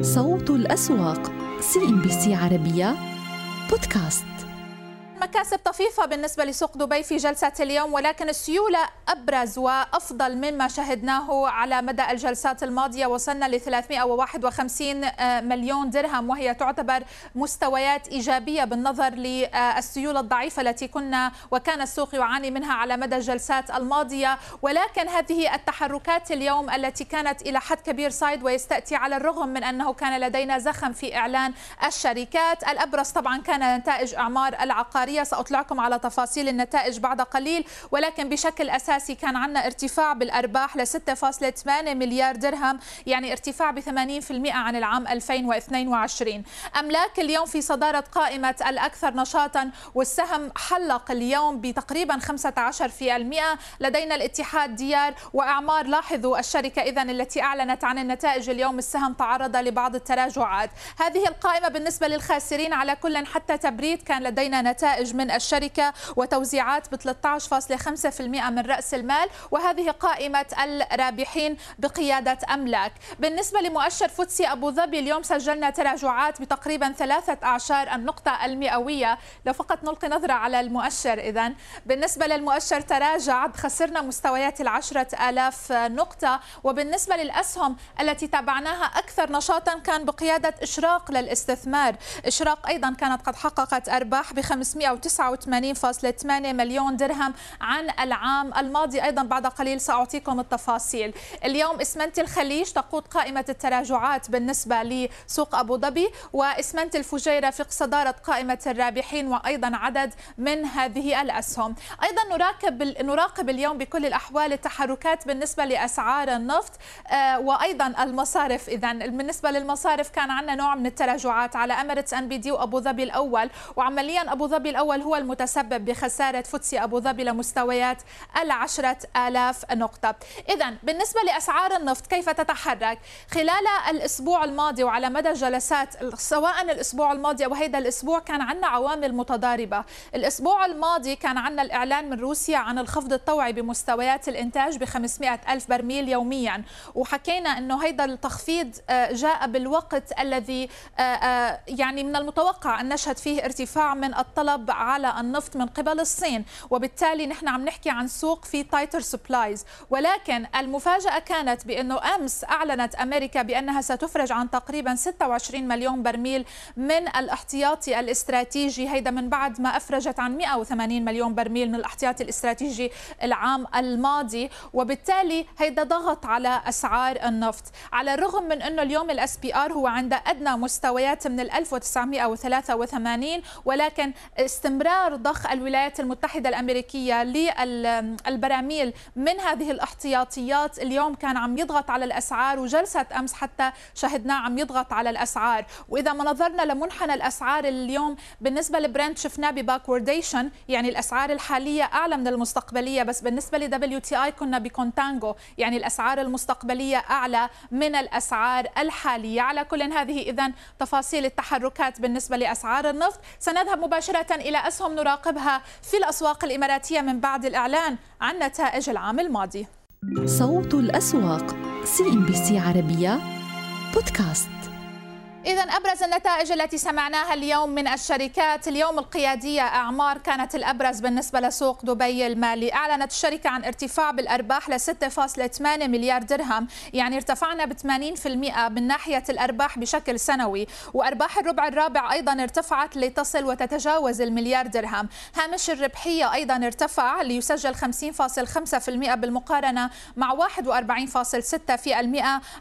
صوت الأسواق CNBC عربية بودكاست. مكاسب طفيفة بالنسبة لسوق دبي في جلسة اليوم ولكن السيولة أبرز وأفضل مما شهدناه على مدى الجلسات الماضية. وصلنا ل 351 مليون درهم وهي تعتبر مستويات إيجابية بالنظر للسيولة الضعيفة التي كنا وكان السوق يعاني منها على مدى الجلسات الماضية. ولكن هذه التحركات اليوم التي كانت إلى حد كبير sideways تأتي على الرغم من أنه كان لدينا زخم في إعلان الشركات. الأبرز طبعا كان نتائج أعمار العقار العقارية سأطلعكم على تفاصيل النتائج بعد قليل ولكن بشكل أساسي كان عندنا ارتفاع بالأرباح ل 6.8 مليار درهم يعني ارتفاع ب 80% عن العام 2022 أملاك اليوم في صدارة قائمة الأكثر نشاطا والسهم حلق اليوم بتقريبا 15% لدينا الاتحاد ديار وأعمار لاحظوا الشركة إذا التي أعلنت عن النتائج اليوم السهم تعرض لبعض التراجعات. هذه القائمة بالنسبة للخاسرين على كل حتى تبريد كان لدينا نتائج نتائج من الشركة وتوزيعات ب 13.5% من رأس المال وهذه قائمة الرابحين بقيادة أملاك. بالنسبة لمؤشر فوتسي أبو ظبي اليوم سجلنا تراجعات بتقريبا ثلاثة أعشار النقطة المئوية. لو فقط نلقي نظرة على المؤشر إذا. بالنسبة للمؤشر تراجع خسرنا مستويات العشرة آلاف نقطة. وبالنسبة للأسهم التي تابعناها أكثر نشاطا كان بقيادة إشراق للاستثمار. إشراق أيضا كانت قد حققت أرباح ب 500 189.8 مليون درهم عن العام الماضي. أيضا بعد قليل سأعطيكم التفاصيل. اليوم إسمنت الخليج تقود قائمة التراجعات بالنسبة لسوق أبو ظبي وإسمنت الفجيرة في صدارة قائمة الرابحين وأيضا عدد من هذه الأسهم. أيضا نراقب نراقب اليوم بكل الأحوال التحركات بالنسبة لأسعار النفط آه، وأيضا المصارف. إذا بالنسبة للمصارف كان عندنا نوع من التراجعات على أميرتس أن بي دي وأبو ظبي الأول وعمليا أبو ظبي الأول هو المتسبب بخسارة فوتسي أبو ظبي لمستويات العشرة آلاف نقطة. إذا بالنسبة لأسعار النفط كيف تتحرك؟ خلال الأسبوع الماضي وعلى مدى الجلسات سواء الأسبوع الماضي أو هذا الأسبوع كان عندنا عوامل متضاربة. الأسبوع الماضي كان عندنا الإعلان من روسيا عن الخفض الطوعي بمستويات الإنتاج ب 500 ألف برميل يوميا. وحكينا أنه هذا التخفيض آه، جاء بالوقت الذي آه، آه، يعني من المتوقع أن نشهد فيه ارتفاع من الطلب على النفط من قبل الصين وبالتالي نحن عم نحكي عن سوق في tighter supplies ولكن المفاجأة كانت بأنه أمس أعلنت أمريكا بأنها ستفرج عن تقريبا 26 مليون برميل من الاحتياطي الاستراتيجي. هيدا من بعد ما أفرجت عن 180 مليون برميل من الاحتياطي الاستراتيجي العام الماضي. وبالتالي هيدا ضغط على أسعار النفط. على الرغم من أنه اليوم ال SPR هو عند أدنى مستويات من 1983 ولكن استمرار ضخ الولايات المتحدة الأمريكية للبراميل من هذه الاحتياطيات. اليوم كان عم يضغط على الأسعار وجلسة أمس حتى شهدناه عم يضغط على الأسعار. وإذا ما نظرنا لمنحنى الأسعار اليوم بالنسبة لبرنت شفناه ب backwardation يعني الأسعار الحالية أعلى من المستقبلية بس بالنسبة ل WTI كنا ب contango يعني الأسعار المستقبلية أعلى من الأسعار الحالية. على كل هذه إذا تفاصيل التحركات بالنسبة لأسعار النفط. سنذهب مباشرة إلى أسهم نراقبها في الأسواق الإماراتية من بعد الإعلان عن نتائج العام الماضي. صوت الأسواق CNBC عربية بودكاست. إذا أبرز النتائج التي سمعناها اليوم من الشركات اليوم القيادية إعمار كانت الأبرز بالنسبة لسوق دبي المالي. أعلنت الشركة عن ارتفاع بالأرباح ل 6.8 مليار درهم يعني ارتفعنا ب 80% من ناحية الأرباح بشكل سنوي وأرباح الربع الرابع أيضا ارتفعت لتصل وتتجاوز المليار درهم. هامش الربحية أيضا ارتفع ليسجل 50.5% بالمقارنة مع 41.6%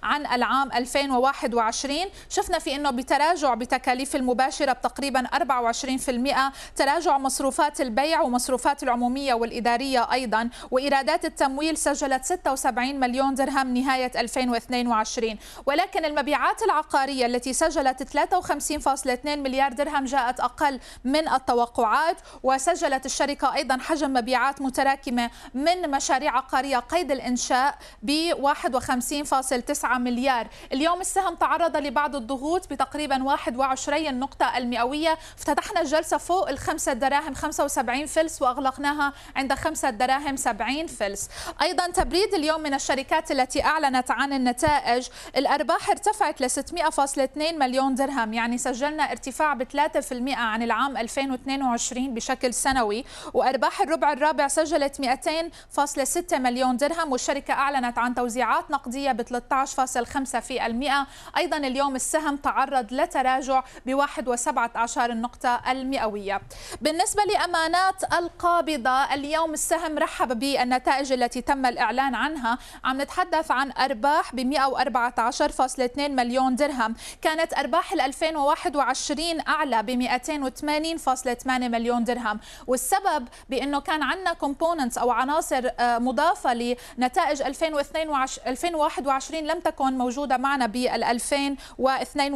عن العام 2021 شفنا في إنه بتراجع بتكاليف المباشرة بتقريبا 24% تراجع مصروفات البيع ومصروفات العمومية والإدارية أيضا. وإيرادات التمويل سجلت 76 مليون درهم نهاية 2022 ولكن المبيعات العقارية التي سجلت 53.2 مليار درهم جاءت أقل من التوقعات. وسجلت الشركة أيضا حجم مبيعات متراكمة من مشاريع عقارية قيد الإنشاء ب 51.9 مليار. اليوم السهم تعرض لبعض الضغوط هبوط بتقريبا 21 نقطة المئوية. افتتحنا الجلسة فوق الخمسة دراهم 75 فلس وأغلقناها عند خمسة دراهم 70 فلس. أيضا تبريد اليوم من الشركات التي أعلنت عن النتائج. الأرباح ارتفعت ل 600.2 مليون درهم يعني سجلنا ارتفاع ب 3% عن العام 2022 بشكل سنوي. وأرباح الربع الرابع سجلت 200.6 مليون درهم والشركة أعلنت عن توزيعات نقدية ب 13.5% أيضا اليوم السهم تعرض لتراجع ب 1.17 النقطة المئوية. بالنسبة لأمانات القابضة اليوم السهم رحب بالنتائج التي تم الإعلان عنها. عم نتحدث عن أرباح ب 114.2 مليون درهم. كانت أرباح 2021 أعلى ب 280.8 مليون درهم. والسبب بأنه كان عندنا كومبوننتس أو عناصر آه، مضافة لنتائج 2021 لم تكن موجودة معنا بال 2022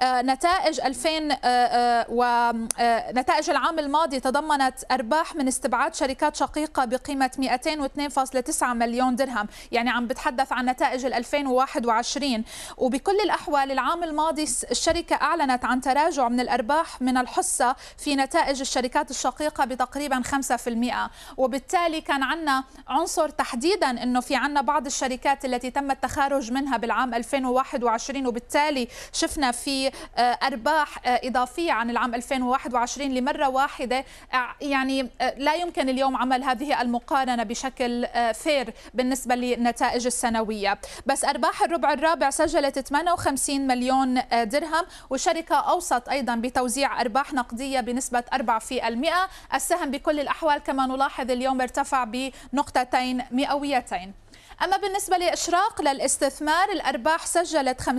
آه، نتائج 2000 آه، ونتائج العام الماضي تضمنت أرباح من استبعاد شركات شقيقة بقيمة 202.9 مليون درهم. يعني عم بتحدث عن نتائج 2021 وبكل الأحوال العام الماضي الشركة أعلنت عن تراجع من الأرباح من الحصة في نتائج الشركات الشقيقة بتقريبا 5% وبالتالي كان عندنا عنصر تحديدا أنه في عندنا بعض الشركات التي تم التخارج منها بالعام 2021 وبالتالي شفنا في آه، أرباح آه، إضافية عن العام 2021 لمرة واحدة. آه، يعني لا يمكن اليوم عمل هذه المقارنة بشكل فير بالنسبة للنتائج السنوية. بس أرباح الربع الرابع سجلت 58 مليون درهم والشركة أوصت أيضا بتوزيع أرباح نقدية بنسبة 4% السهم بكل الأحوال كما نلاحظ اليوم ارتفع بنقطتين مئويتين. أما بالنسبة لإشراق للاستثمار الأرباح سجلت 589.8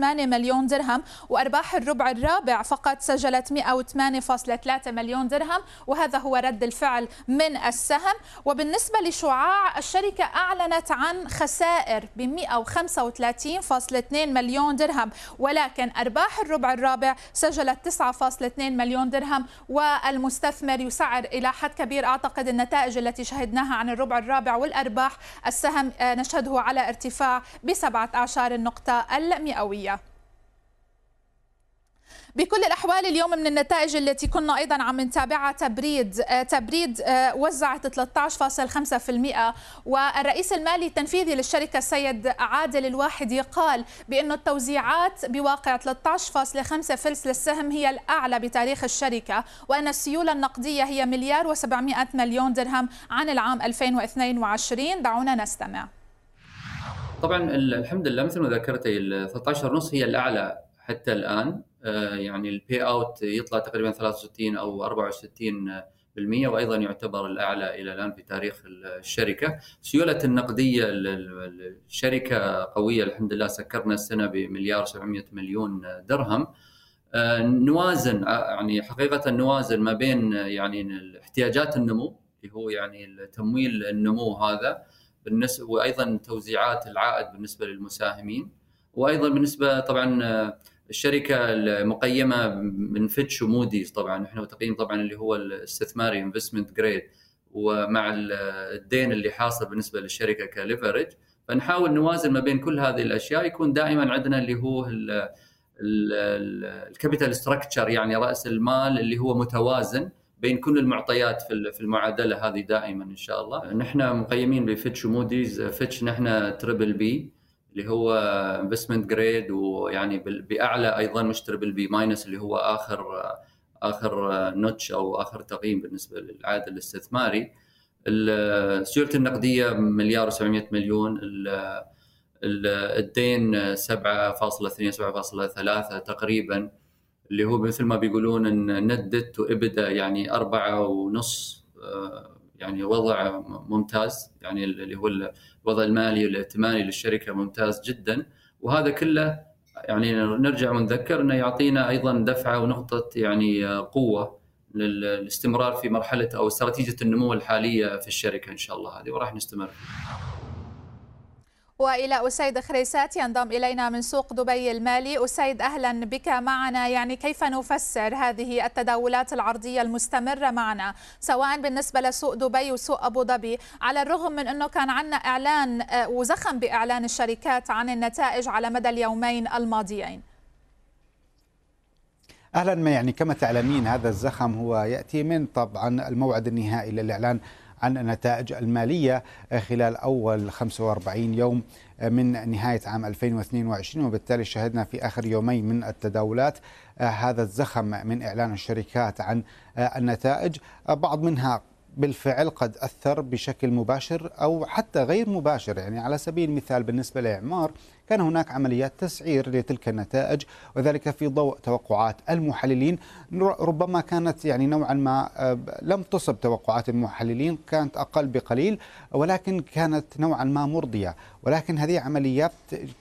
مليون درهم وأرباح الربع الرابع فقط سجلت 108.3 مليون درهم وهذا هو رد الفعل من السهم. وبالنسبة لشعاع الشركة أعلنت عن خسائر ب 135.2 مليون درهم ولكن أرباح الربع الرابع سجلت 9.2 مليون درهم والمستثمر يسعر إلى حد كبير. أعتقد النتائج التي شهدناها عن الربع الربع الرابع والأرباح. السهم آه، نشهده على ارتفاع بسبعة أعشار النقطة المئوية. بكل الأحوال اليوم من النتائج التي كنا أيضا عم نتابعها تبريد آه، تبريد آه، وزعت 13.5% والرئيس المالي التنفيذي للشركة السيد عادل الواحدي قال بأن التوزيعات بواقع 13.5 فلس للسهم هي الأعلى بتاريخ الشركة وأن السيولة النقدية هي مليار و700 مليون درهم عن العام 2022 دعونا نستمع. طبعا الحمد لله مثل ما ذكرتي ال 13.5 هي الأعلى حتى الآن آه، يعني ال payout يطلع تقريبا 63 أو 64 بالمية وأيضا يعتبر الأعلى إلى الآن في تاريخ الشركة. سيولة النقدية الشركة قوية الحمد لله سكرنا السنة بمليار 700 مليون درهم. آه، نوازن يعني حقيقة نوازن ما بين يعني احتياجات النمو اللي هو يعني تمويل النمو هذا بالنسبة وأيضا توزيعات العائد بالنسبة للمساهمين وأيضا بالنسبة طبعا الشركة المقيمة من فيتش وموديز طبعا. إحنا تقييم طبعا اللي هو الاستثماري investment grade ومع الدين اللي حاصل بالنسبة للشركة ك leverage فنحاول نوازن ما بين كل هذه الأشياء. يكون دائما عندنا اللي هو ال capital structure يعني رأس المال اللي هو متوازن بين كل المعطيات في المعادلة هذه دائما إن شاء الله. نحن مقيمين بفيتش وموديز فيتش نحن triple B اللي هو investment grade ويعني بأعلى أيضا مش triple B minus اللي هو آخر آخر notch أو آخر تقييم بالنسبة للعائد الاستثماري. سيولة النقدية مليار و700 مليون الدين 7.2 7.3 تقريبا اللي هو مثل ما بيقولون إن ندت وابدا يعني أربعة ونص آه، يعني وضع ممتاز يعني اللي هو الوضع المالي والائتماني للشركة ممتاز جدا وهذا كله يعني نرجع ونذكر إنه يعطينا أيضا دفعة ونقطة يعني قوة للاستمرار في مرحلة أو استراتيجية النمو الحالية في الشركة إن شاء الله هذه وراح نستمر فيها. وإلى أسيد خريسات ينضم إلينا من سوق دبي المالي. أسيد أهلا بك معنا. يعني كيف نفسر هذه التداولات العرضية المستمرة معنا؟ سواء بالنسبة لسوق دبي وسوق أبو ظبي على الرغم من أنه كان عندنا إعلان آه، وزخم بإعلان الشركات عن النتائج على مدى اليومين الماضيين. أهلا ما يعني كما تعلمين هذا الزخم هو يأتي من طبعا الموعد النهائي للإعلان عن النتائج المالية خلال أول 45 يوم من نهاية عام 2022 وبالتالي شهدنا في آخر يومين من التداولات هذا الزخم من إعلان الشركات عن النتائج. بعض منها بالفعل قد أثر بشكل مباشر أو حتى غير مباشر يعني على سبيل المثال بالنسبة لإعمار كان هناك عمليات تسعير لتلك النتائج وذلك في ضوء توقعات المحللين. ربما كانت يعني نوعا ما آه، لم تصب توقعات المحللين كانت أقل بقليل ولكن كانت نوعا ما مرضية. ولكن هذه عمليات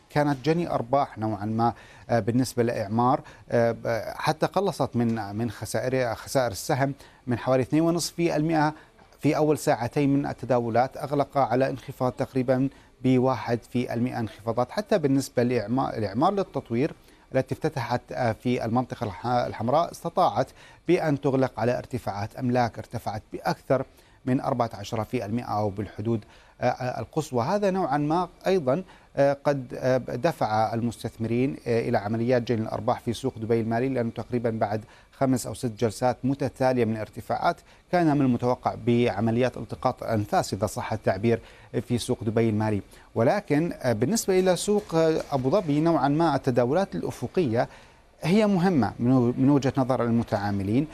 كانت جني أرباح نوعا ما آه، بالنسبة لإعمار. آه، حتى قلصت من من خسائر خسائر السهم من حوالي 2.5% في أول ساعتين من التداولات. أغلق على انخفاض تقريبا بواحد في المئة انخفاضات. حتى بالنسبة لإعمار للتطوير التي افتتحت آه، في المنطقة الحمراء استطاعت بأن تغلق على ارتفاعات أملاك ارتفعت بأكثر من 14% أو بالحدود آه، آه، القصوى. هذا نوعا ما أيضا قد دفع المستثمرين إلى عمليات جني الأرباح في سوق دبي المالي لأنه تقريبا بعد خمس أو ست جلسات متتالية من ارتفاعات كان من المتوقع بعمليات التقاط أنفاس إذا صح التعبير في سوق دبي المالي ولكن بالنسبة إلى سوق أبو ظبي نوعا ما التداولات الأفقية هي مهمة من وجهة نظر المتعاملين.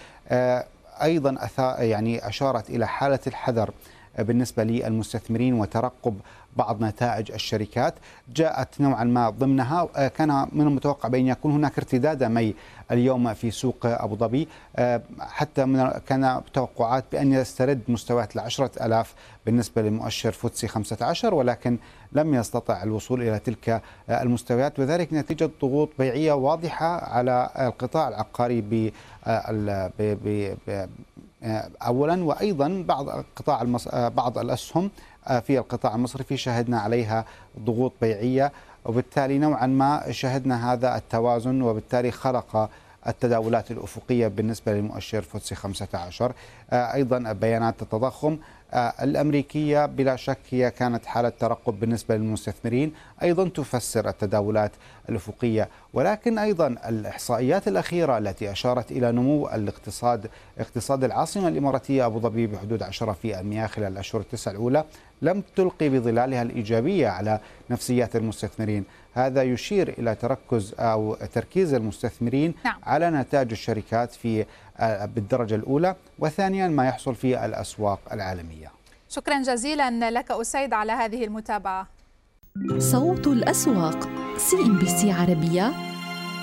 أيضا يعني أشارت إلى حالة الحذر. بالنسبة للمستثمرين وترقب بعض نتائج الشركات جاءت نوعا ما ضمنها آه، كان من المتوقع بأن يكون هناك ارتداد مي اليوم في سوق أبو ظبي آه، حتى من كان توقعات بأن يسترد مستويات العشرة ألاف بالنسبة لمؤشر فوتسي 15 ولكن لم يستطع الوصول إلى تلك آه، المستويات وذلك نتيجة ضغوط بيعية واضحة على القطاع العقاري ب اولا وأيضا بعض قطاع المص... بعض الأسهم آه، في القطاع المصرفي شهدنا عليها ضغوط بيعية وبالتالي نوعا ما شهدنا هذا التوازن وبالتالي خلق التداولات الأفقية بالنسبة للمؤشر فوتسي 15 آه، أيضا بيانات التضخم آه، الأمريكية بلا شك هي كانت حالة ترقب بالنسبة للمستثمرين. أيضا تفسر التداولات الأفقية ولكن أيضا الإحصائيات الأخيرة التي أشارت إلى نمو الاقتصاد اقتصاد العاصمة الإماراتية أبو ظبي بحدود 10% خلال الأشهر التسع الأولى لم تلقي بظلالها الإيجابية على نفسيات المستثمرين. هذا يشير إلى تركز أو تركيز المستثمرين نعم. على نتائج الشركات في آه، بالدرجة الأولى وثانيا ما يحصل في الأسواق العالمية. شكرا جزيلا لك أسيد على هذه المتابعة. صوت الأسواق CNBC عربية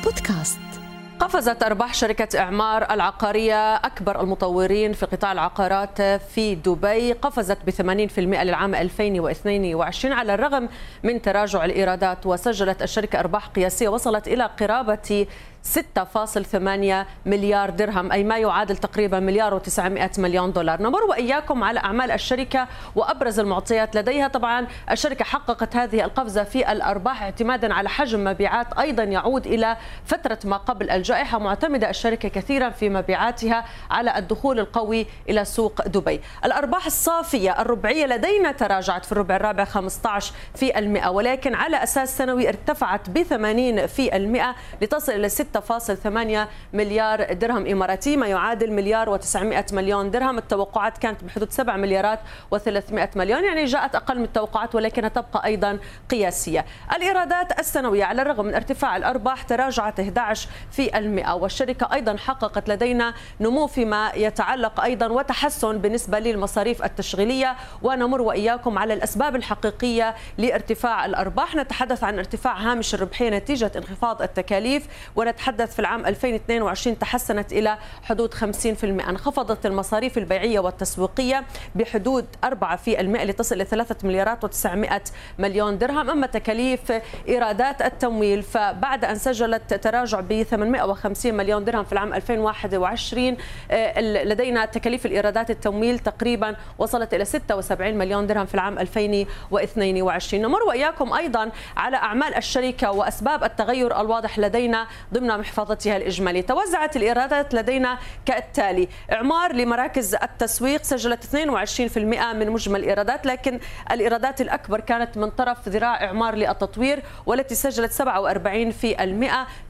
بودكاست. قفزت أرباح شركة إعمار العقارية أكبر المطورين في قطاع العقارات في دبي قفزت ب 80% للعام 2022 على الرغم من تراجع الإيرادات وسجلت الشركة أرباح قياسية وصلت إلى قرابة 6.8 مليار درهم أي ما يعادل تقريبا مليار و900 مليون دولار. نمر وإياكم على أعمال الشركة وأبرز المعطيات لديها. طبعا الشركة حققت هذه القفزة في الأرباح اعتمادا على حجم مبيعات أيضا يعود إلى فترة ما قبل الجائحة. معتمدة الشركة كثيرا في مبيعاتها على الدخول القوي إلى سوق دبي. الأرباح الصافية الربعية لدينا تراجعت في الربع الرابع 15 في المئة ولكن على أساس سنوي ارتفعت ب 80 في المئة لتصل إلى 6 6.8 مليار درهم إماراتي ما يعادل مليار و900 مليون درهم. التوقعات كانت بحدود 7 مليارات و300 مليون يعني جاءت أقل من التوقعات ولكنها تبقى أيضا قياسية. الإيرادات السنوية على الرغم من ارتفاع الأرباح تراجعت 11 في المئة والشركة أيضا حققت لدينا نمو فيما يتعلق أيضا وتحسن بالنسبة للمصاريف التشغيلية. ونمر وإياكم على الأسباب الحقيقية لارتفاع الأرباح. نتحدث عن ارتفاع هامش الربحية نتيجة انخفاض التكاليف ونتحدث نتحدث في العام 2022 تحسنت إلى حدود 50% انخفضت المصاريف البيعية والتسويقية بحدود 4% لتصل إلى 3 مليارات و900 مليون درهم. أما تكاليف إيرادات التمويل فبعد أن سجلت تراجع ب 850 مليون درهم في العام 2021 آه، لدينا تكاليف الإيرادات التمويل تقريبا وصلت إلى 76 مليون درهم في العام 2022 نمر وإياكم أيضا على أعمال الشركة وأسباب التغير الواضح لدينا ضمن محفظتها الإجمالية. توزعت الإيرادات لدينا كالتالي. إعمار لمراكز التسويق سجلت 22% من مجمل الإيرادات لكن الإيرادات الأكبر كانت من طرف ذراع إعمار للتطوير والتي سجلت 47%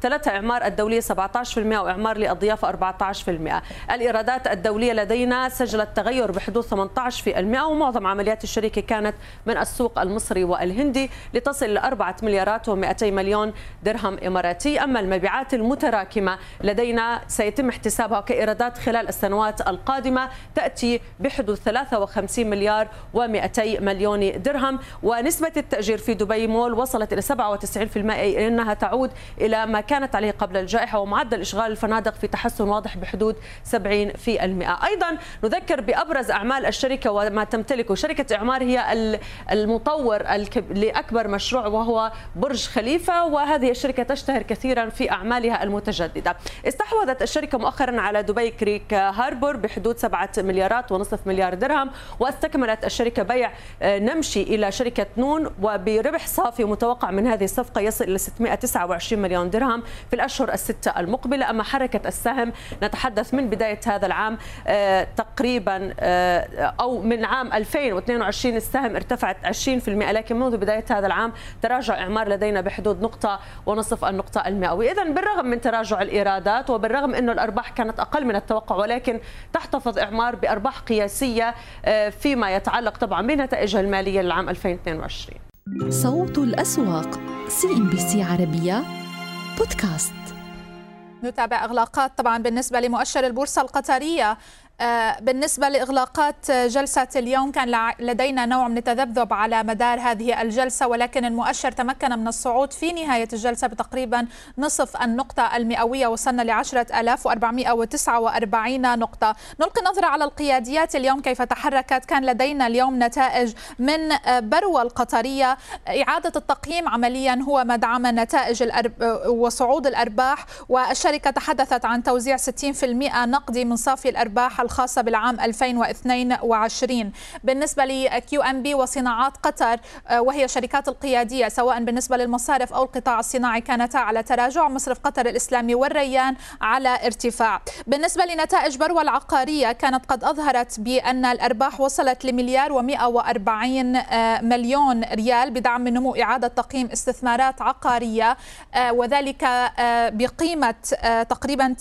ثلاثة إعمار الدولية 17% وإعمار للضيافة 14% الإيرادات الدولية لدينا سجلت تغير بحدود 18% ومعظم عمليات الشركة كانت من السوق المصري والهندي لتصل إلى 4 مليارات و200 مليون درهم إماراتي. أما المبيعات المتراكمة. لدينا سيتم احتسابها كإيرادات خلال السنوات القادمة تأتي بحدود 53 مليار و200 مليون درهم. ونسبة التأجير في دبي مول وصلت إلى 97% أي أنها تعود إلى ما كانت عليه قبل الجائحة ومعدل إشغال الفنادق في تحسن واضح بحدود 70% أيضا نذكر بأبرز أعمال الشركة وما تمتلكه شركة إعمار هي المطور لأكبر مشروع وهو برج خليفة. وهذه الشركة تشتهر كثيرا في أعمالها المتجددة. استحوذت الشركة مؤخرا على دبي كريك هاربور بحدود 7 مليارات ونصف مليار درهم واستكملت الشركة بيع آه، نمشي إلى شركة نون وبربح صافي متوقع من هذه الصفقة يصل إلى 629 مليون درهم في الأشهر الستة المقبلة. أما حركة السهم نتحدث من بداية هذا العام آه، تقريبا آه، أو من عام 2022 السهم ارتفعت 20% لكن منذ بداية هذا العام تراجع إعمار لدينا بحدود نقطة ونصف النقطة المئوية. إذا بالرغم من تراجع الإيرادات وبالرغم أنه الأرباح كانت أقل من التوقع ولكن تحتفظ إعمار بأرباح قياسية آه، فيما يتعلق طبعا بنتائجها المالية للعام 2022 صوت الأسواق CNBC عربية بودكاست. نتابع إغلاقات طبعا بالنسبة لمؤشر البورصة القطرية. بالنسبة لإغلاقات جلسة اليوم كان لدينا نوع من التذبذب على مدار هذه الجلسة ولكن المؤشر تمكن من الصعود في نهاية الجلسة بتقريبا نصف النقطة المئوية وصلنا ل 10449 نقطة. نلقي نظرة على القياديات اليوم كيف تحركت. كان لدينا اليوم نتائج من بروة القطرية. إعادة التقييم عمليا هو ما دعم نتائج وصعود الأرباح والشركة تحدثت عن توزيع 60% نقدي من صافي الأرباح الخاصة بالعام 2022 بالنسبة ل QNB وصناعات قطر آه، وهي شركات القيادية سواء بالنسبة للمصارف أو القطاع الصناعي كانتا على تراجع مصرف قطر الإسلامي والريان على ارتفاع. بالنسبة لنتائج بروة العقارية كانت قد أظهرت بأن الأرباح وصلت لمليار و140 آه، مليون ريال بدعم من نمو إعادة تقييم استثمارات عقارية آه، وذلك بقيمة تقريبا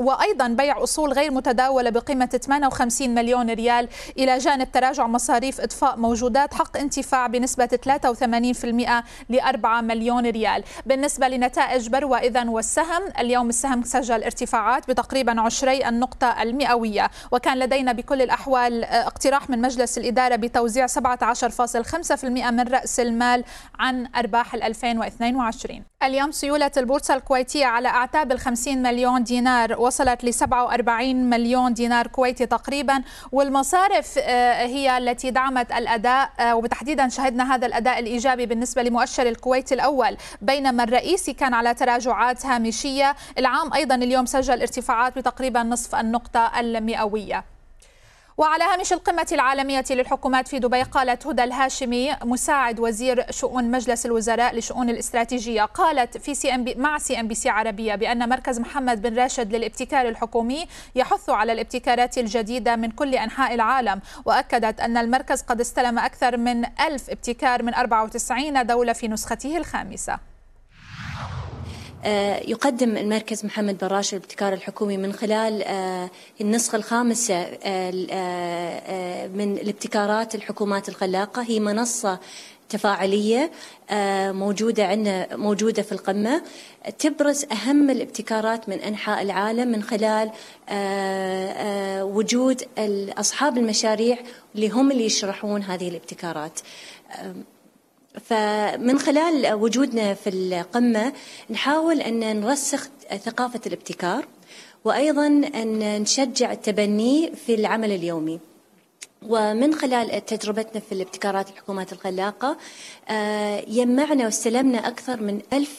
وأيضا بيع أصول غير متداولة بقيمة 58 مليون ريال. إلى جانب تراجع مصاريف إطفاء موجودات حق انتفاع بنسبة 83% ل 4 مليون ريال. بالنسبة لنتائج بروة إذا والسهم اليوم السهم سجل ارتفاعات بتقريبا عشري النقطة المئوية. وكان لدينا بكل الأحوال آه، اقتراح من مجلس الإدارة بتوزيع 17.5% من رأس المال عن أرباح 2022 اليوم سيولة البورصة الكويتية على أعتاب ال 50 مليون دينار وصلت ل 47 مليون دينار كويتي تقريبا. والمصارف آه، هي التي دعمت الأداء آه، وبتحديدا شهدنا هذا الأداء الإيجابي بالنسبة لمؤشر الكويت الأول. بينما الرئيسي كان على تراجعات هامشية. العام أيضا اليوم سجل ارتفاعات بتقريبا نصف النقطة المئوية. وعلى هامش القمة العالمية للحكومات في دبي قالت هدى الهاشمي مساعد وزير شؤون مجلس الوزراء لشؤون الاستراتيجية قالت في سي إم بي مع سي إم بي سي عربية بأن مركز محمد بن راشد للابتكار الحكومي يحث على الابتكارات الجديدة من كل أنحاء العالم وأكدت أن المركز قد استلم أكثر من ألف ابتكار من 94 دولة في نسخته الخامسة. يقدم المركز محمد بن راشد الابتكار الحكومي من خلال آه، النسخة الخامسة آه، من الابتكارات الحكومات الخلاقة. هي منصة تفاعلية موجودة عندنا موجودة في القمة. تبرز أهم الابتكارات من أنحاء العالم من خلال وجود أصحاب المشاريع اللي هم اللي يشرحون هذه الابتكارات. فمن خلال وجودنا في القمة نحاول أن نرسخ ثقافة الابتكار وأيضا أن نشجع التبني في العمل اليومي. ومن خلال تجربتنا في الابتكارات الحكومات الخلاقة آه، يمعنا واستلمنا أكثر من ألف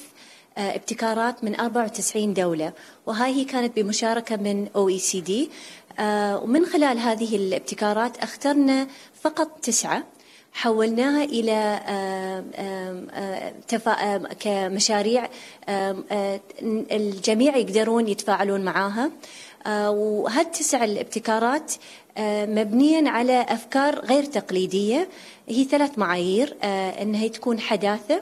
آه، ابتكارات من 94 دولة. وهاي هي كانت بمشاركة من OECD آه، ومن خلال هذه الابتكارات أخترنا فقط تسعة. حولناها إلى كمشاريع الجميع يقدرون يتفاعلون معاها. وهالتسع الابتكارات مبنيا على أفكار غير تقليدية. هي ثلاث معايير أنها تكون حداثة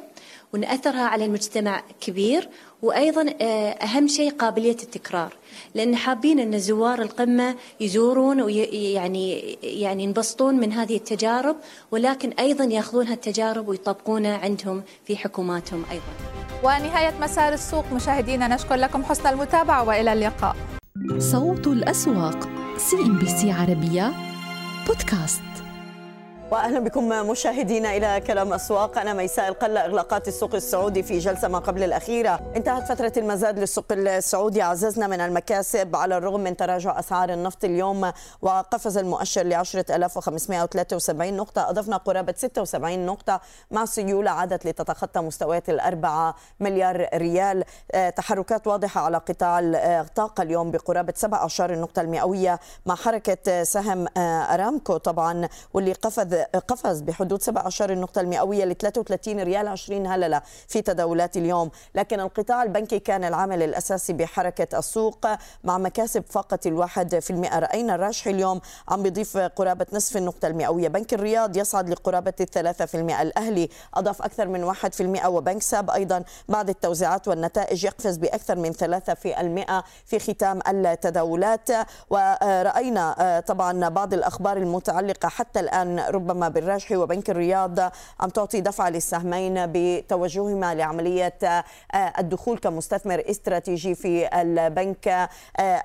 وأن أثرها على المجتمع كبير وأيضا أهم شيء قابلية التكرار لأن حابين أن زوار القمة يزورون ويعني يعني ينبسطون من هذه التجارب ولكن أيضا يأخذون هالتجارب ويطبقونها عندهم في حكوماتهم أيضا. ونهاية مسار السوق مشاهدينا نشكر لكم حسن المتابعة وإلى اللقاء. صوت الأسواق CNBC عربية بودكاست. واهلا بكم مشاهدينا إلى كلام أسواق. أنا ميساء القلة إغلاقات السوق السعودي في جلسة ما قبل الأخيرة. انتهت فترة المزاد للسوق السعودي. عززنا من المكاسب. على الرغم من تراجع أسعار النفط اليوم وقفز المؤشر ل 10573 نقطة أضفنا قرابة 76 نقطة مع سيوله عادت لتتخطى مستويات الأربعة مليار ريال. آه، تحركات واضحة على قطاع الطاقة اليوم بقرابة 17 النقطه المئوية مع حركة سهم آه، أرامكو طبعا واللي قفز قفز بحدود 17 النقطة المئوية ل 33 ريال 20 هللة في تداولات اليوم. لكن القطاع البنكي كان العامل الأساسي بحركة السوق مع مكاسب فاقت الواحد في المئة. رأينا الراجح اليوم عم بيضيف قرابة نصف النقطة المئوية. بنك الرياض يصعد لقرابة الثلاثة في المئة. الأهلي أضاف أكثر من واحد في المئة وبنك ساب أيضا بعد التوزيعات والنتائج يقفز بأكثر من ثلاثة في المئة في ختام التداولات. ورأينا طبعا بعض الأخبار المتعلقة حتى الآن ربما ربما بالراجحي وبنك الرياض عم تعطي دفعة للسهمين بتوجههما لعملية آه، الدخول كمستثمر استراتيجي في البنك آه،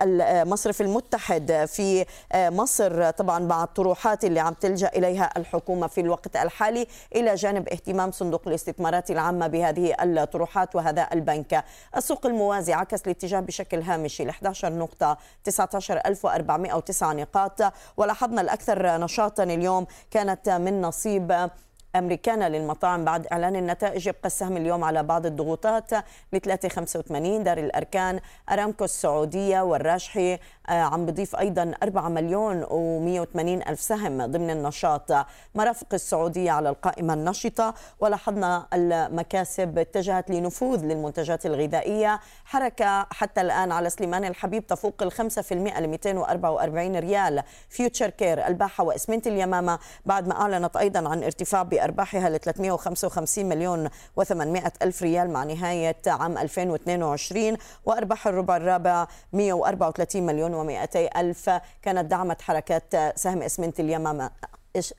المصرف المتحد في آه، مصر. طبعا مع الطروحات اللي عم تلجأ إليها الحكومة في الوقت الحالي. إلى جانب اهتمام صندوق الاستثمارات العامة بهذه الطروحات وهذا البنك. السوق الموازي عكس الاتجاه بشكل هامشي ل 11 نقطة 19409 نقاط. ولاحظنا الأكثر نشاطا اليوم كانت كانت من نصيب أمريكانا للمطاعم بعد إعلان النتائج. يبقى السهم اليوم على بعض الضغوطات. ل 385 دار الأركان أرامكو السعودية والراجحي عم بضيف أيضا 4 مليون و180 ألف سهم ضمن النشاط. مرافق السعودية على القائمة النشطة ولاحظنا المكاسب اتجهت لنفوذ للمنتجات الغذائية. حركة حتى الآن على سليمان الحبيب تفوق ال 5% ل 244 ريال. Future Care الباحة وإسمنت اليمامة بعد ما أعلنت أيضا عن ارتفاع بأرباحها ل 355 مليون و800 ألف ريال مع نهاية عام 2022 وأرباح الربع الرابع 134 مليون و200 ألف. كانت دعمت حركات سهم إسمنت اليمامة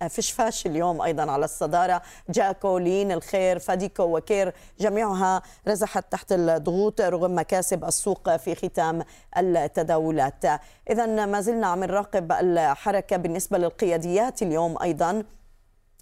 فشفاش اليوم أيضا على الصدارة. جاكو لين الخير فاديكو وكير جميعها رزحت تحت الضغوط رغم مكاسب السوق في ختام التداولات. اذا ما زلنا عم نراقب الحركة بالنسبة للقياديات اليوم أيضا.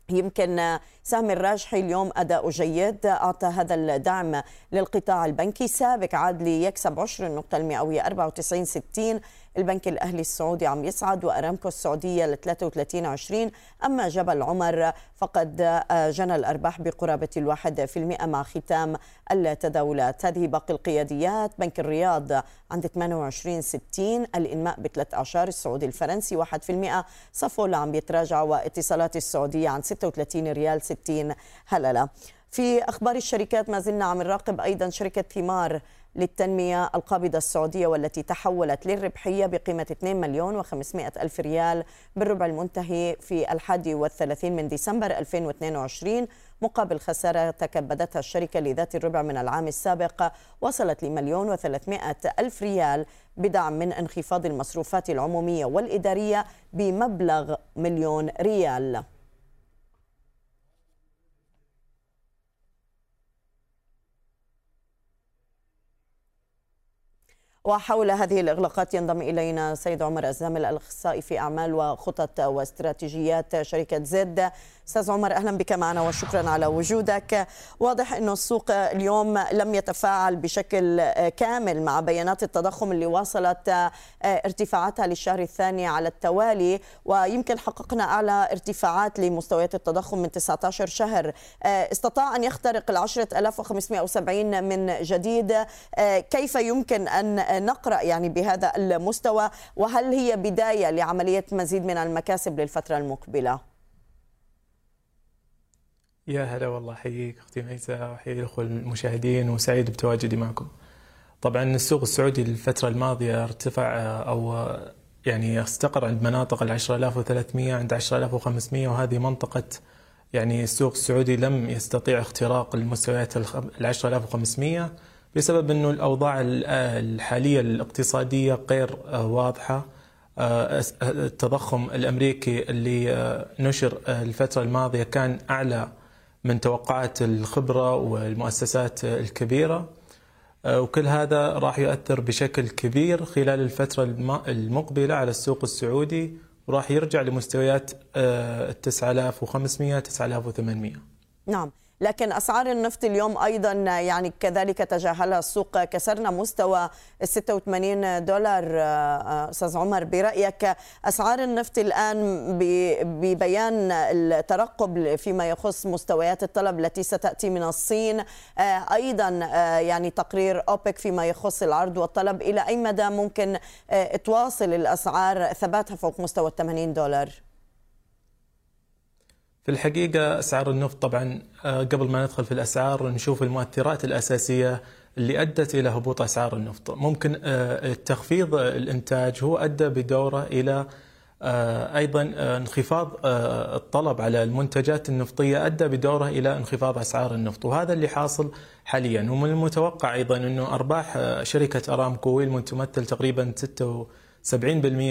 يمكن سهم الراجحي اليوم أداء جيد. أعطى هذا الدعم للقطاع البنكي سابق عاد ليكسب عشر النقطة المئوية 94 60 البنك الأهلي السعودي عم يصعد وأرامكو السعودية ل 33 20 أما جبل عمر فقد آه، جنى الأرباح بقرابة الواحد في المئة مع ختام التداولات. هذه باقي القياديات. بنك الرياض عند 28 60 الإنماء بثلاث أعشار السعودي الفرنسي 1 في المئة. صفول عم يتراجع واتصالات السعودية عن 36 ريال 60 هللة. في أخبار الشركات ما زلنا عم نراقب أيضا شركة ثمار. للتنمية القابضة السعودية والتي تحولت للربحية بقيمة 2 مليون و500 ألف ريال بالربع المنتهي في الحادي والثلاثين من ديسمبر 2022 مقابل خسارة تكبدتها الشركة لذات الربع من العام السابق وصلت لمليون وثلاثمائة ألف ريال بدعم من انخفاض المصروفات العمومية والإدارية بمبلغ مليون ريال. وحول هذه الإغلاقات ينضم إلينا سيد عمر الزامل الأخصائي في أعمال وخطط واستراتيجيات شركة زد. أستاذ عمر أهلا بك معنا وشكرا على وجودك. واضح إنه السوق اليوم لم يتفاعل بشكل كامل مع بيانات التضخم اللي واصلت ارتفاعاتها للشهر الثاني على التوالي ويمكن حققنا أعلى ارتفاعات لمستويات التضخم من 19 شهر. استطاع أن يخترق ال 10570 من جديد. كيف يمكن أن نقرأ يعني بهذا المستوى وهل هي بداية لعملية مزيد من المكاسب للفترة المقبلة يا هلا والله حييك أختي ميساء وحيي الأخوة المشاهدين وسعيد بتواجدي معكم. طبعا السوق السعودي الفترة الماضية ارتفع أو يعني استقر عند مناطق ال 10300 عند 10500 وهذه منطقة يعني السوق السعودي لم يستطيع اختراق المستويات ال 10500 بسبب إنه الأوضاع الحالية الاقتصادية غير واضحة. التضخم الأمريكي اللي نشر الفترة الماضية كان أعلى من توقعات الخبرة والمؤسسات الكبيرة. آه، وكل هذا راح يؤثر بشكل كبير خلال الفترة المقبلة على السوق السعودي وراح يرجع لمستويات 9500 آه، 9800 نعم. لكن أسعار النفط اليوم أيضا يعني كذلك تجاهلها السوق. كسرنا مستوى 86 دولار آه، أستاذ عمر برأيك أسعار النفط الآن ببيان الترقب فيما يخص مستويات الطلب التي ستأتي من الصين آه، أيضا آه، يعني تقرير أوبك فيما يخص العرض والطلب. إلى أي مدى ممكن تواصل الأسعار ثباتها فوق مستوى 80 دولار؟ في الحقيقة أسعار النفط طبعا آه، قبل ما ندخل في الأسعار نشوف المؤثرات الأساسية اللي أدت إلى هبوط أسعار النفط. ممكن آه، تخفيض الإنتاج هو أدى بدوره إلى آه، أيضا انخفاض الطلب على المنتجات النفطية أدى بدوره إلى انخفاض أسعار النفط وهذا اللي حاصل حاليا. ومن المتوقع أيضا أنه أرباح شركة أرامكو تمثل تقريبا 76%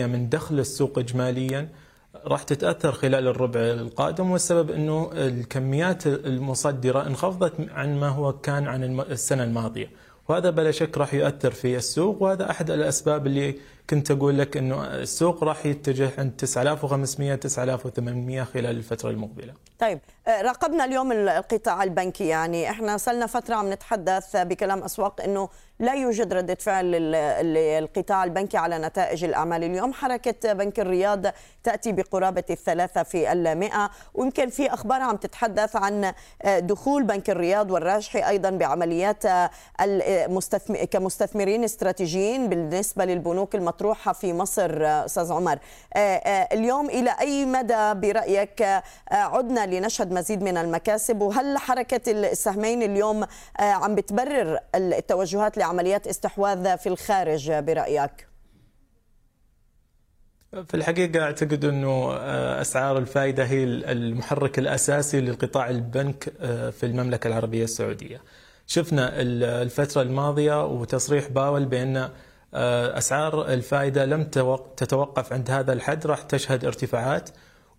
من دخل السوق إجماليا. راح تتأثر خلال الربع القادم والسبب إنه الكميات المصدرة انخفضت عن ما هو كان عن السنة الماضية. وهذا بلا شك راح يؤثر في السوق وهذا أحد الأسباب اللي كنت أقول لك إنه السوق راح يتجه عند 9500 9800 خلال الفترة المقبلة. طيب آه، راقبنا اليوم القطاع البنكي. يعني إحنا صلنا فترة عم نتحدث بكلام أسواق إنه لا يوجد ردة فعل للقطاع البنكي على نتائج الأعمال. اليوم حركة بنك الرياض تأتي بقرابة الثلاثة في المئة. ويمكن في أخبار عم تتحدث عن دخول بنك الرياض والراجحي أيضا بعمليات المستثمر كمستثمرين استراتيجيين بالنسبة للبنوك المطروحة في مصر أستاذ عمر. اليوم إلى أي مدى برأيك عدنا لنشهد مزيد من المكاسب؟ وهل حركة السهمين اليوم عم بتبرر التوجهات لعمليات استحواذ في الخارج برأيك؟ في الحقيقة أعتقد أنه آه، أسعار الفائدة هي المحرك الأساسي للقطاع البنك آه، في المملكة العربية السعودية. شفنا الفترة الماضية وتصريح باول بأن آه، أسعار الفائدة لم تتوقف عند هذا الحد راح تشهد ارتفاعات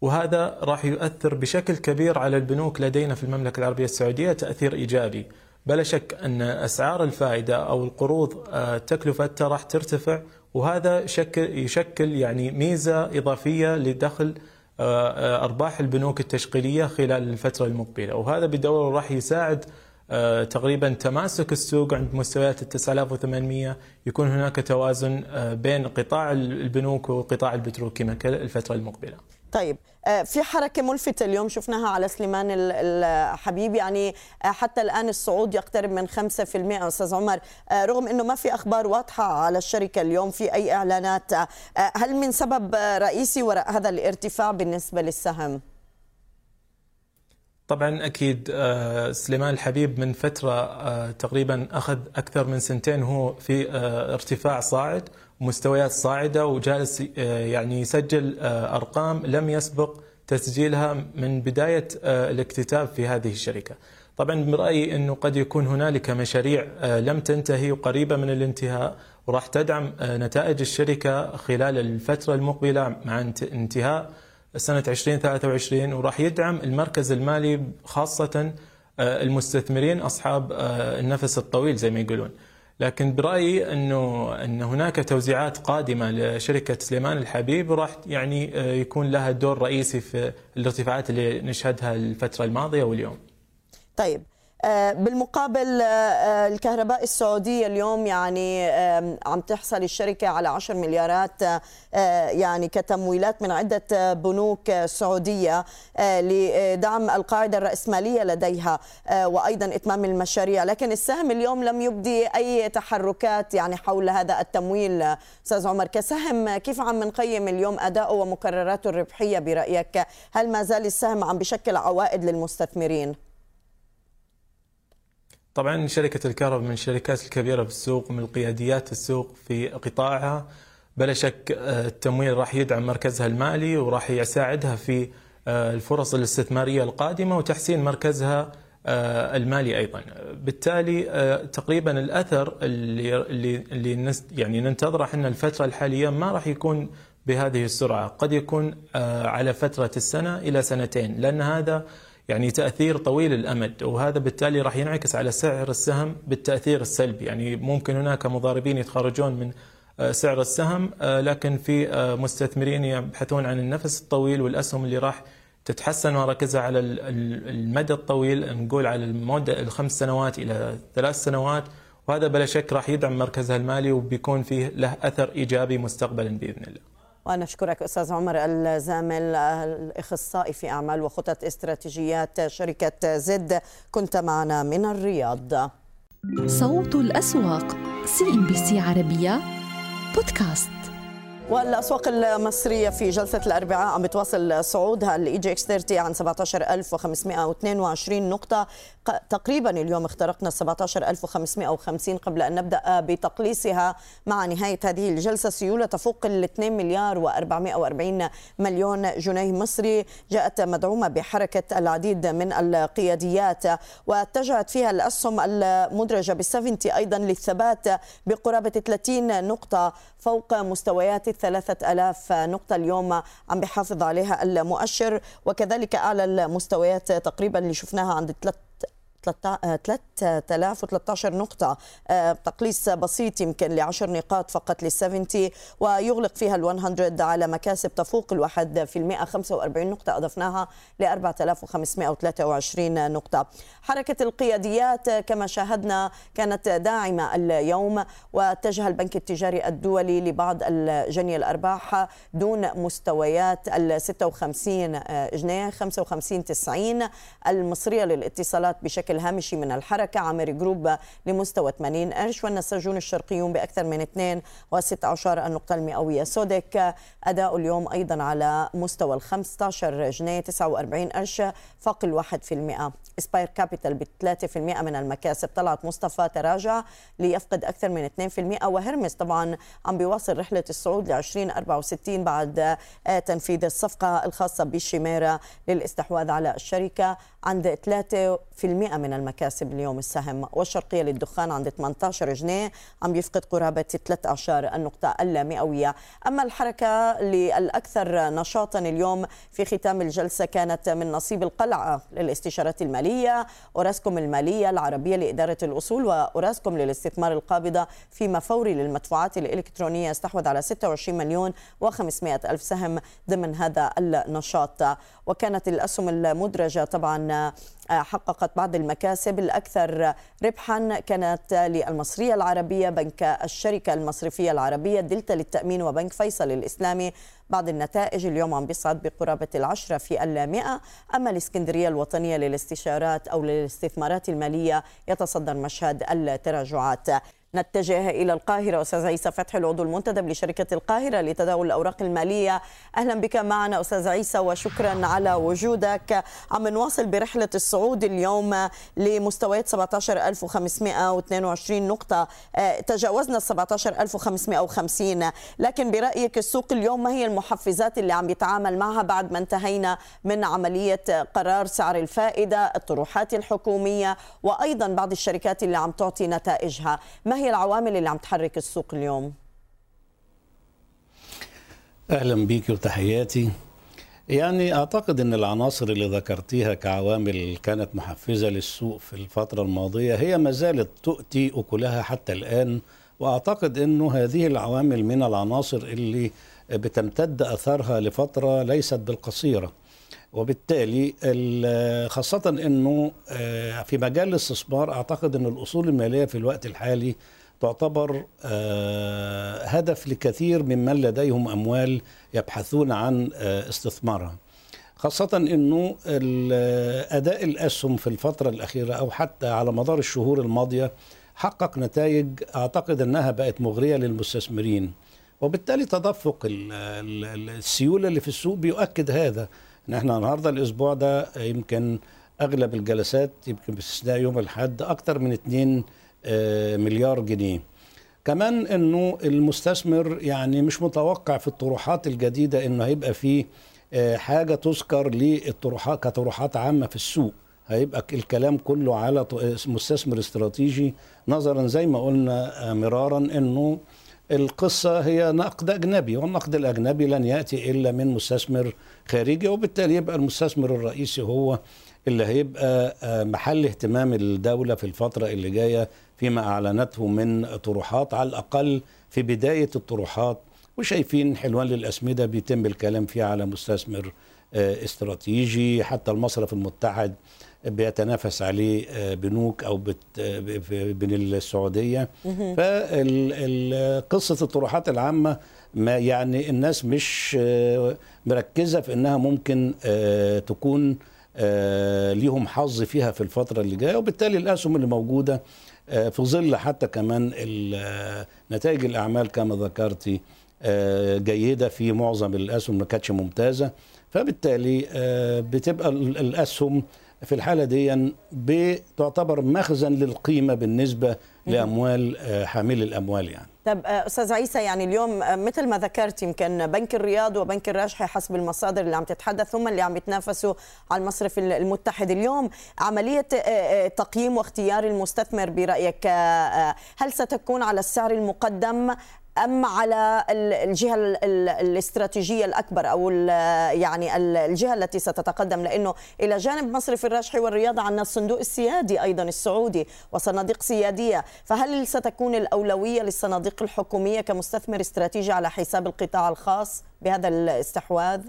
وهذا راح يؤثر بشكل كبير على البنوك لدينا في المملكة العربية السعودية تأثير إيجابي. بلا شك أن أسعار الفائدة أو القروض آه، تكلفتها راح ترتفع وهذا شكل يشكل يعني ميزة إضافية لدخل آه، أرباح البنوك التشغيلية خلال الفترة المقبلة. وهذا بدوره راح يساعد تقريبا تماسك السوق عند مستويات ال 9800 يكون هناك توازن بين قطاع البنوك وقطاع البتروكيميكال الفترة المقبلة. طيب آه، في حركة ملفتة اليوم شفناها على سليمان الحبيب يعني آه، حتى الآن الصعود يقترب من 5% أستاذ عمر آه، رغم أنه ما في أخبار واضحة على الشركة اليوم في أي إعلانات هل من سبب رئيسي وراء هذا الارتفاع بالنسبة للسهم؟ طبعا أكيد سليمان الحبيب من فترة تقريبا أخذ أكثر من سنتين هو في ارتفاع صاعد مستويات صاعدة وجالس آه، يعني يسجل آه، أرقام لم يسبق تسجيلها من بداية آه، الاكتتاب في هذه الشركة. طبعا برأيي إنه قد يكون هنالك مشاريع لم تنتهي وقريبة من الانتهاء وراح تدعم نتائج الشركة خلال الفترة المقبلة مع انتهاء سنة 2023 وراح يدعم المركز المالي خاصة المستثمرين أصحاب النفس الطويل زي ما يقولون. لكن برأيي إنه إن هناك توزيعات قادمة لشركة سليمان الحبيب راح يعني آه، يكون لها دور رئيسي في الارتفاعات اللي نشهدها الفترة الماضية واليوم. طيب آه، بالمقابل آه، آه، الكهرباء السعودية اليوم يعني عم تحصل الشركة على 10 مليارات يعني كتمويلات من عدة بنوك سعودية لدعم القاعدة الرأسمالية لديها وأيضا إتمام المشاريع. لكن السهم اليوم لم يبدي أي تحركات يعني حول هذا التمويل أستاذ عمر. كسهم كيف عم نقيم اليوم أداؤه ومكرراته الربحية برأيك؟ هل ما زال السهم عم بشكل عوائد للمستثمرين؟ طبعا شركة الكهرباء من الشركات الكبيرة في السوق ومن القياديات السوق في قطاعها بلا شك آه، التمويل راح يدعم مركزها المالي وراح يساعدها في آه، الفرص الاستثمارية القادمة وتحسين مركزها آه، المالي أيضا. بالتالي تقريبا الأثر اللي اللي اللي يعني ننتظره إحنا الفترة الحالية ما راح يكون بهذه السرعة. قد يكون على فترة السنة إلى سنتين لأن هذا يعني تأثير طويل الأمد وهذا بالتالي راح ينعكس على سعر السهم بالتأثير السلبي يعني ممكن هناك مضاربين يتخرجون من آه، سعر السهم آه، لكن في آه، مستثمرين يبحثون عن النفس الطويل والأسهم اللي راح تتحسن مراكزها على المدى الطويل نقول على المدة الخمس سنوات إلى ثلاث سنوات وهذا بلا شك راح يدعم مركزها المالي وبيكون فيه له أثر إيجابي مستقبلا بإذن الله. وأنا أشكرك أستاذ عمر الزامل الإخصائي في أعمال وخطط استراتيجيات شركة زد. كنت معنا من الرياض. صوت الأسواق CNBC عربية بودكاست. والأسواق المصرية في جلسة الأربعاء عم بتواصل صعودها ال EGX 30 عن 17522 نقطة؟ تقريبا اليوم اخترقنا 17550 قبل أن نبدأ بتقليصها. مع نهاية هذه الجلسة سيولة تفوق ال 2 مليار و440 مليون جنيه مصري. جاءت مدعومة بحركة العديد من القياديات واتجهت فيها الأسهم المدرجة بال 70 أيضا للثبات بقرابة 30 نقطة. فوق مستويات الثلاثة ألاف نقطة. اليوم عم بحافظ عليها المؤشر وكذلك أعلى المستويات تقريبا اللي شفناها عند 3013 نقطة. آه، تقليص بسيط يمكن لعشر نقاط فقط لل 70 ويغلق فيها ال 100 على مكاسب تفوق الواحد في المئة 45 نقطة. أضفناها ل 4523 نقطة. حركة القياديات كما شاهدنا كانت داعمة اليوم واتجه البنك التجاري الدولي لبعض جني الأرباح دون مستويات ال 56 جنيه 55 90 المصرية للاتصالات بشكل بشكل هامشي من الحركة. عامر Group لمستوى 80 قرش والنساجون الشرقيون بأكثر من 2 و16 النقطة المئوية. سوديك أداء اليوم أيضا على مستوى ال 15 جنيه 49 قرش فاق الواحد في المئة. Aspire Capital ب 3% من المكاسب. طلعت مصطفى تراجع ليفقد أكثر من 2% وهيرميس طبعا عم بيواصل رحلة الصعود ل 2064 بعد تنفيذ الصفقة الخاصة بالشميرة للاستحواذ على الشركة عند 3% من المكاسب اليوم السهم. والشرقية للدخان عند 18 جنيه عم يفقد قرابة 13 النقطة المئوية أما الحركة الأكثر نشاطا اليوم في ختام الجلسة كانت من نصيب القلعة للاستشارات المالية. أوراسكوم المالية العربية لإدارة الأصول وأوراسكوم للاستثمار القابضة فيما فوري للمدفوعات الإلكترونية. استحوذ على 26 مليون و500 ألف سهم ضمن هذا النشاط. وكانت الأسهم المدرجة طبعا حققت بعض المكاسب الأكثر ربحا. كانت للمصرية العربية بنك الشركة المصرفية العربية دلتا للتأمين وبنك فيصل الإسلامي بعض النتائج اليوم عم بيصعد بقرابة العشرة في المئة أما الإسكندرية الوطنية للاستشارات أو للاستثمارات المالية يتصدر مشهد التراجعات. نتجه إلى القاهرة. أستاذ عيسى فتحي العضو المنتدب لشركة القاهرة لتداول الأوراق المالية. أهلا بك معنا أستاذ عيسى وشكرا على وجودك. عم نواصل برحلة الصعود اليوم لمستويات 17522 نقطة. آه، تجاوزنا ال 17550 لكن برأيك السوق اليوم ما هي المحفزات اللي عم يتعامل معها بعد ما انتهينا من عملية قرار سعر الفائدة الطروحات الحكومية وأيضا بعض الشركات اللي عم تعطي نتائجها؟ ما هي هي العوامل اللي عم تحرك السوق اليوم؟ أهلا بيك وتحياتي يعني أعتقد إن العناصر اللي ذكرتيها كعوامل كانت محفزة للسوق في الفترة الماضية هي ما زالت تؤتي أكلها حتى الآن وأعتقد انه هذه العوامل من العناصر اللي بتمتد أثرها لفترة ليست بالقصيرة وبالتالي خاصة إنه آه، في مجال الاستثمار أعتقد إن الأصول المالية في الوقت الحالي تعتبر آه، هدف لكثير ممن لديهم أموال يبحثون عن آه، استثمارها. خاصة إنه أداء الأسهم في الفترة الأخيرة أو حتى على مدار الشهور الماضية حقق نتائج أعتقد إنها بقت مغرية للمستثمرين. وبالتالي تدفق السيولة اللي في السوق بيؤكد هذا ان إحنا النهارده الأسبوع ده يمكن أغلب الجلسات يمكن باستثناء يوم الأحد أكثر من 2 آه، مليار جنيه. كمان إنه المستثمر يعني مش متوقع في الطروحات الجديدة إنه هيبقى فيه آه، حاجة تذكر للطروحات كطروحات عامة في السوق. هيبقى الكلام كله على مستثمر استراتيجي. نظرا زي ما قلنا آه، مرارا إنه القصة هي نقد أجنبي والنقد الأجنبي لن يأتي إلا من مستثمر خارجي وبالتالي يبقى المستثمر الرئيسي هو اللي هيبقى آه، محل اهتمام الدولة في الفترة اللي جاية فيما أعلنته من طروحات على الأقل في بداية الطروحات وشايفين حلوان للأسمدة بيتم الكلام فيه على مستثمر آه، استراتيجي حتى المصرف المتحد بيتنافس عليه آه، بنوك أو بت بين السعودية. فقصه الطروحات العامة ما يعني الناس مش آه، مركزة في إنها ممكن آه، تكون ليهم حظ فيها في الفترة اللي جاية. وبالتالي الأسهم اللي موجودة في ظل حتى كمان نتائج الأعمال كما ذكرتي جيدة في معظم الأسهم ما كانتش ممتازة. فبالتالي بتبقى الأسهم في الحالة دي بتعتبر مخزن للقيمة بالنسبة لأموال آه، حامل الأموال يعني. طب آه، أستاذ عيسى يعني اليوم آه، مثل ما ذكرت يمكن بنك الرياض وبنك الراجحي حسب المصادر اللي عم تتحدث هم اللي عم يتنافسوا على المصرف المتحد. اليوم عملية تقييم واختيار المستثمر برأيك هل ستكون على السعر المقدم أم على الجهة الاستراتيجية الأكبر أو يعني الجهة التي ستتقدم لأنه إلى جانب مصرف الراجحي والرياضة عندنا الصندوق السيادي أيضا السعودي وصناديق سيادية. فهل ستكون الأولوية للصناديق الحكومية كمستثمر استراتيجي على حساب القطاع الخاص بهذا الاستحواذ؟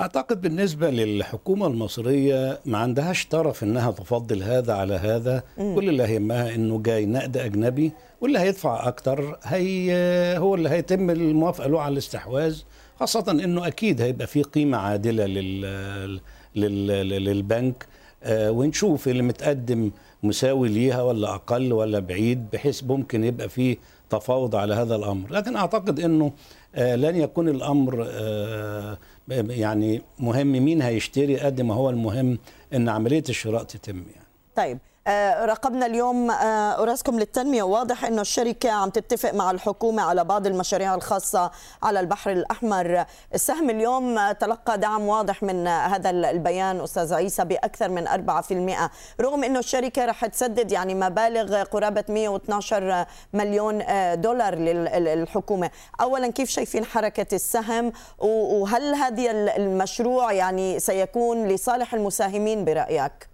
أعتقد بالنسبة للحكومة المصرية ما عندهاش طرف إنها تفضل هذا على هذا. مم. كل اللي يهمها إنه جاي نقد أجنبي واللي هيدفع أكتر هي هو اللي هيتم الموافقة له على الاستحواذ خاصة إنه أكيد هيبقى في قيمة عادلة لل, لل... للبنك. آه ونشوف اللي متقدم مساوي ليها ولا أقل ولا بعيد بحيث ممكن يبقى فيه تفاوض على هذا الأمر. لكن أعتقد إنه آه لن يكون الأمر آه يعني مهم مين هيشتري قد ما هو المهم إن عملية الشراء تتم يعني. طيب آه، رقبنا اليوم آه، أوراسكوم للتنمية. واضح أنه الشركة عم تتفق مع الحكومة على بعض المشاريع الخاصة على البحر الأحمر. السهم اليوم تلقى دعم واضح من هذا البيان أستاذ عيسى بأكثر من 4% رغم أنه الشركة رح تسدد يعني مبالغ قرابة 112 مليون آه، دولار للحكومة أولا كيف شايفين حركة السهم؟ وهل هذا المشروع يعني سيكون لصالح المساهمين برأيك؟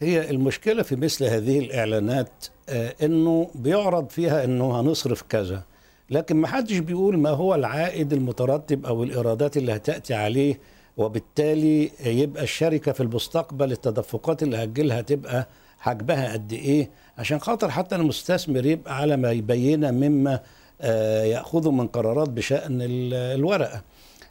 هي المشكلة في مثل هذه الإعلانات آه، إنه بيعرض فيها إنه هنصرف كذا لكن ما حدش بيقول ما هو العائد المترتب أو الإيرادات اللي هتأتي عليه وبالتالي يبقى الشركة في المستقبل التدفقات اللي هتجيلها تبقى حجمها قد إيه؟ عشان خاطر حتى المستثمر يبقى على ما يبين مما آه، يأخذه من قرارات بشأن الورقة.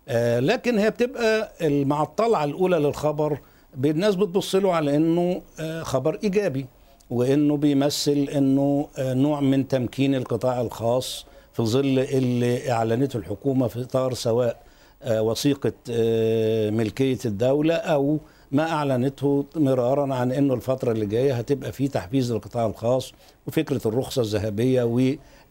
آه، لكن هي بتبقى مع الطلعه الأولى للخبر الناس بتبص له على إنه آه، خبر إيجابي وإنه بيمثل إنه آه، نوع من تمكين القطاع الخاص في ظل اللي أعلنته الحكومة في إطار سواء آه، وثيقة ملكية الدولة أو ما أعلنته مرارا عن إنه الفترة اللي جاية هتبقى في تحفيز للقطاع الخاص وفكرة الرخصة الذهبية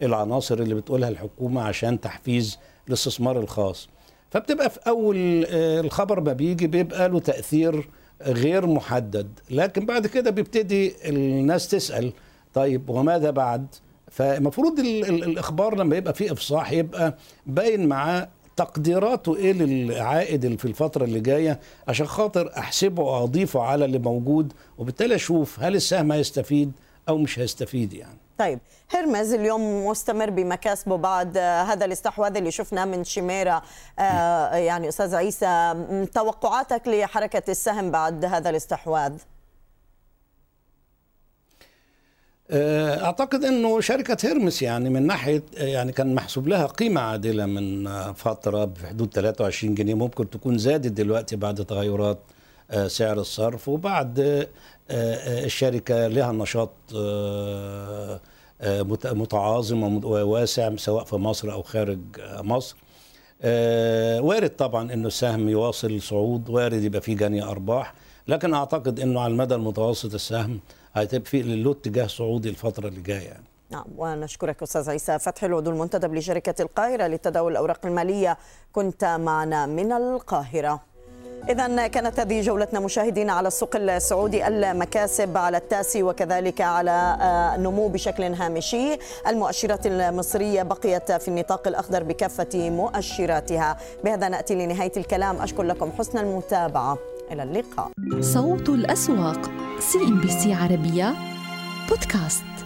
والعناصر اللي بتقولها الحكومة عشان تحفيز الاستثمار الخاص. فبتبقى في أول الخبر ما بيجي بيبقى له تأثير غير محدد. لكن بعد كده بيبتدي الناس تسأل طيب وماذا بعد؟ فالمفروض الإخبار لما يبقى فيه إفصاح يبقى باين معاه تقديراته إيه للعائد في الفترة اللي جاية عشان خاطر أحسبه وأضيفه على اللي موجود وبالتالي أشوف هل السهم هيستفيد أو مش هيستفيد يعني. طيب هرمز اليوم مستمر بمكاسبه بعد هذا الاستحواذ اللي شفناه من شميرة آه، يعني أستاذ عيسى توقعاتك لحركة السهم بعد هذا الاستحواذ؟ آه، أعتقد إنه شركة هيرمس يعني من ناحية يعني كان محسوب لها قيمة عادلة من فترة بحدود 23 جنيه ممكن تكون زادت دلوقتي بعد تغيرات آه، سعر الصرف وبعد الشركة لها نشاط متعاظم وواسع سواء في مصر أو خارج مصر. وارد طبعا إنه السهم يواصل صعود وارد يبقى فيه جني أرباح. لكن أعتقد إنه على المدى المتوسط السهم هيبقى في له اتجاه صعودي الفترة اللي جاية يعني. نعم ونشكرك أستاذ عيسى فتحي العضو المنتدب لشركة القاهرة لتداول الأوراق المالية. كنت معنا من القاهرة. إذا كانت هذه جولتنا مشاهدينا على السوق السعودي المكاسب على التاسي وكذلك على آه، بشكل هامشي. المؤشرات المصرية بقيت في النطاق الأخضر بكافة مؤشراتها. بهذا نأتي لنهاية الكلام. أشكر لكم حسن المتابعة. إلى اللقاء. صوت الأسواق CNBC عربية بودكاست.